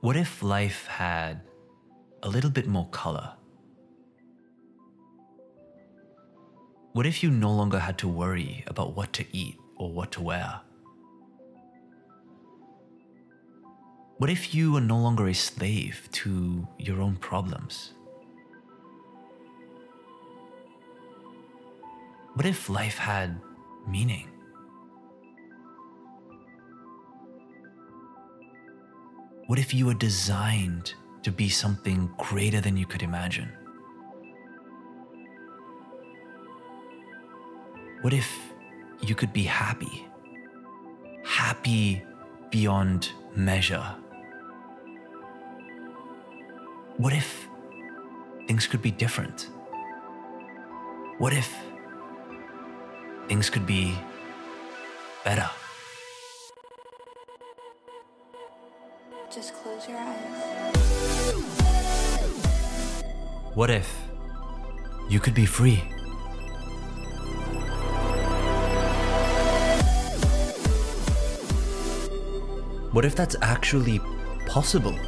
What if life had a little bit more color? What if you no longer had to worry about what to eat or what to wear? What if you were no longer a slave to your own problems? What if life had meaning? What if you were designed to be something greater than you could imagine? What if you could be happy? Happy beyond measure? What if things could be different? What if things could be better? Just close your eyes. What if you could be free? What if that's actually possible?